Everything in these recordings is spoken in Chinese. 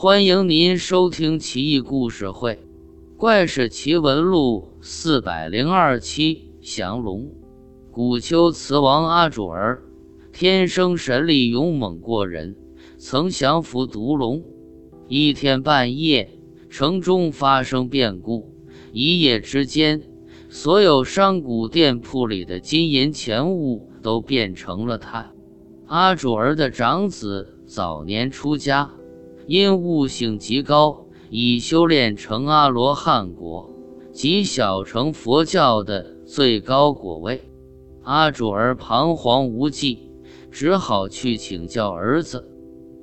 欢迎您收听《奇异故事会·怪事奇闻录》四百零二期。降龙，古丘慈王阿主儿，天生神力勇猛过人，曾降服毒龙。一天半夜，城中发生变故，一夜之间，所有商贾店铺里的金银钱物都变成了炭。阿主儿的长子早年出家，因悟性极高，已修炼成阿罗汉果，即小乘佛教的最高果位。阿主儿彷徨无计，只好去请教儿子。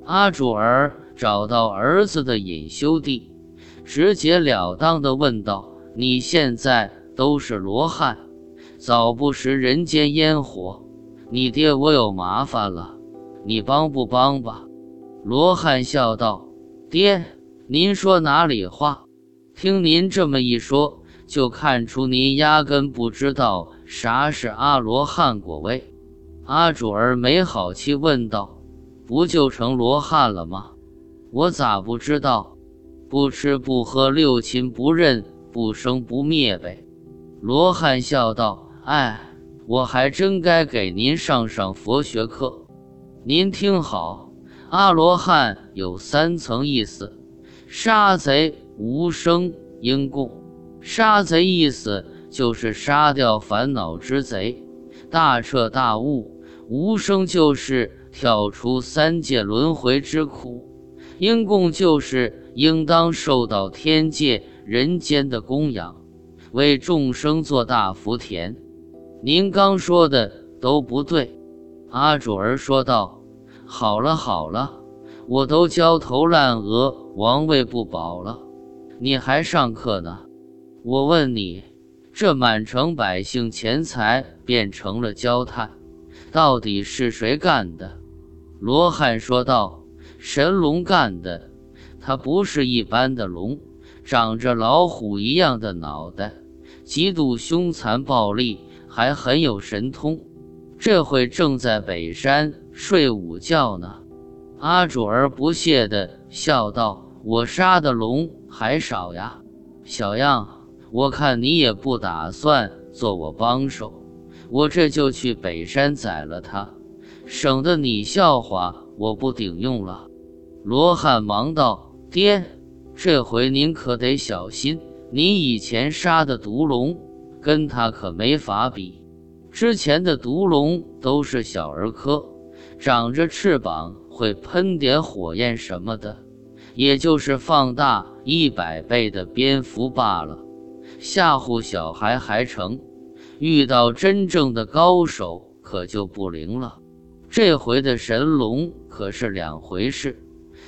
阿主儿找到儿子的隐修地，直截了当地问道：“你现在都是罗汉，早不食人间烟火。”你爹我有麻烦了，你帮不帮吧？罗汉笑道：“爹，您说哪里话？听您这么一说，就看出您压根不知道啥是阿罗汉果位。”阿主儿没好气问道：“不就成罗汉了吗？我咋不知道？不吃不喝，六亲不认，不生不灭呗。”罗汉笑道：“哎。”我还真该给您上上佛学课。您听好，阿罗汉有三层意思：杀贼、无生、应供。杀贼意思就是杀掉烦恼之贼，大彻大悟；无生就是跳出三界轮回之苦；应供就是应当受到天界、人间的供养，为众生做大福田。您刚说的都不对，阿主儿说道：“好了好了，我都焦头烂额，王位不保了，你还上课呢？我问你，这满城百姓钱财变成了焦炭，到底是谁干的？”罗汉说道：“神龙干的，他不是一般的龙，长着老虎一样的脑袋，极度凶残暴力。”还很有神通，这会正在北山睡午觉呢。阿主儿不屑地笑道：“我杀的龙还少呀，小样，我看你也不打算做我帮手，我这就去北山宰了他，省得你笑话我不顶用了。”罗汉忙道：“爹，这回您可得小心，您以前杀的毒龙。”跟他可没法比，之前的毒龙都是小儿科，长着翅膀会喷点火焰什么的，也就是放大一百倍的蝙蝠罢了，吓唬小孩还成。遇到真正的高手可就不灵了。这回的神龙可是两回事，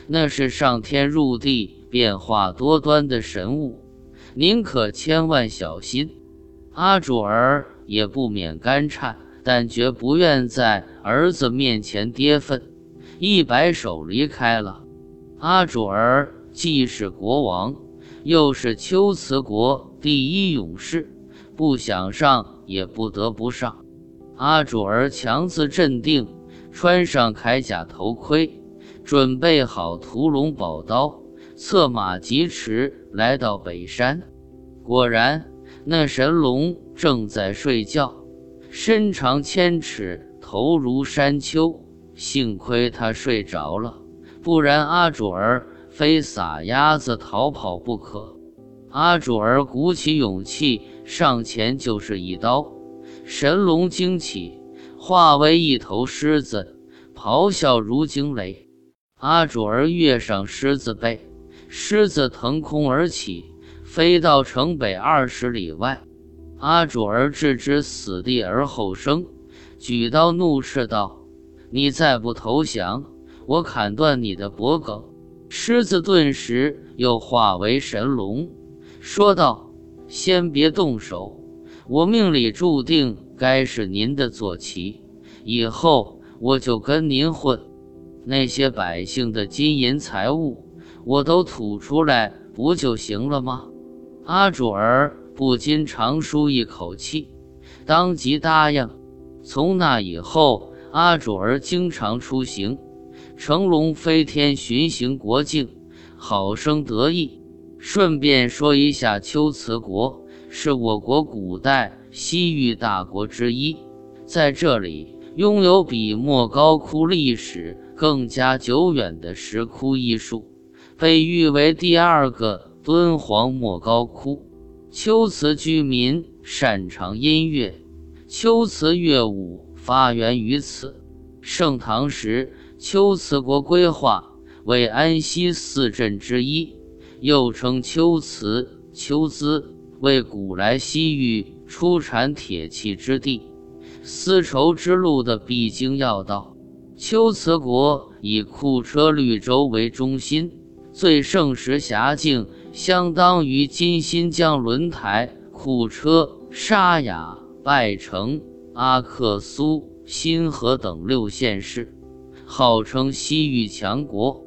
那是上天入地、变化多端的神物，您可千万小心。阿主儿也不免干颤，但绝不愿在儿子面前跌份，一摆手离开了。阿主儿既是国王，又是秋瓷国第一勇士，不想上也不得不上。阿主儿强自镇定，穿上铠甲头盔，准备好屠龙宝刀，策马疾驰来到北山。果然。那神龙正在睡觉，身长千尺，头如山丘。幸亏他睡着了，不然阿主儿非撒丫子逃跑不可。阿主儿鼓起勇气上前就是一刀，神龙惊起，化为一头狮子，咆哮如惊雷。阿主儿跃上狮子背，狮子腾空而起。飞到城北二十里外，阿主儿置之死地而后生，举刀怒斥道：“你再不投降，我砍断你的脖颈！”狮子顿时又化为神龙，说道：“先别动手，我命里注定该是您的坐骑，以后我就跟您混。那些百姓的金银财物，我都吐出来，不就行了吗？”阿主儿不禁长舒一口气，当即答应。从那以后，阿主儿经常出行，乘龙飞天，巡行国境，好生得意。顺便说一下，龟兹国是我国古代西域大国之一，在这里拥有比莫高窟历史更加久远的石窟艺术，被誉为第二个敦煌莫高窟。龟兹居民擅长音乐，龟兹乐舞发源于此。盛唐时，龟兹国规划为安西四镇之一。又称龟兹、龟兹，为古来西域出产铁器之地、丝绸之路的必经要道。龟兹国以库车绿洲为中心，最盛时辖境相当于今新疆轮台、库车、沙雅、拜城、阿克苏、新河等六县市，号称西域强国。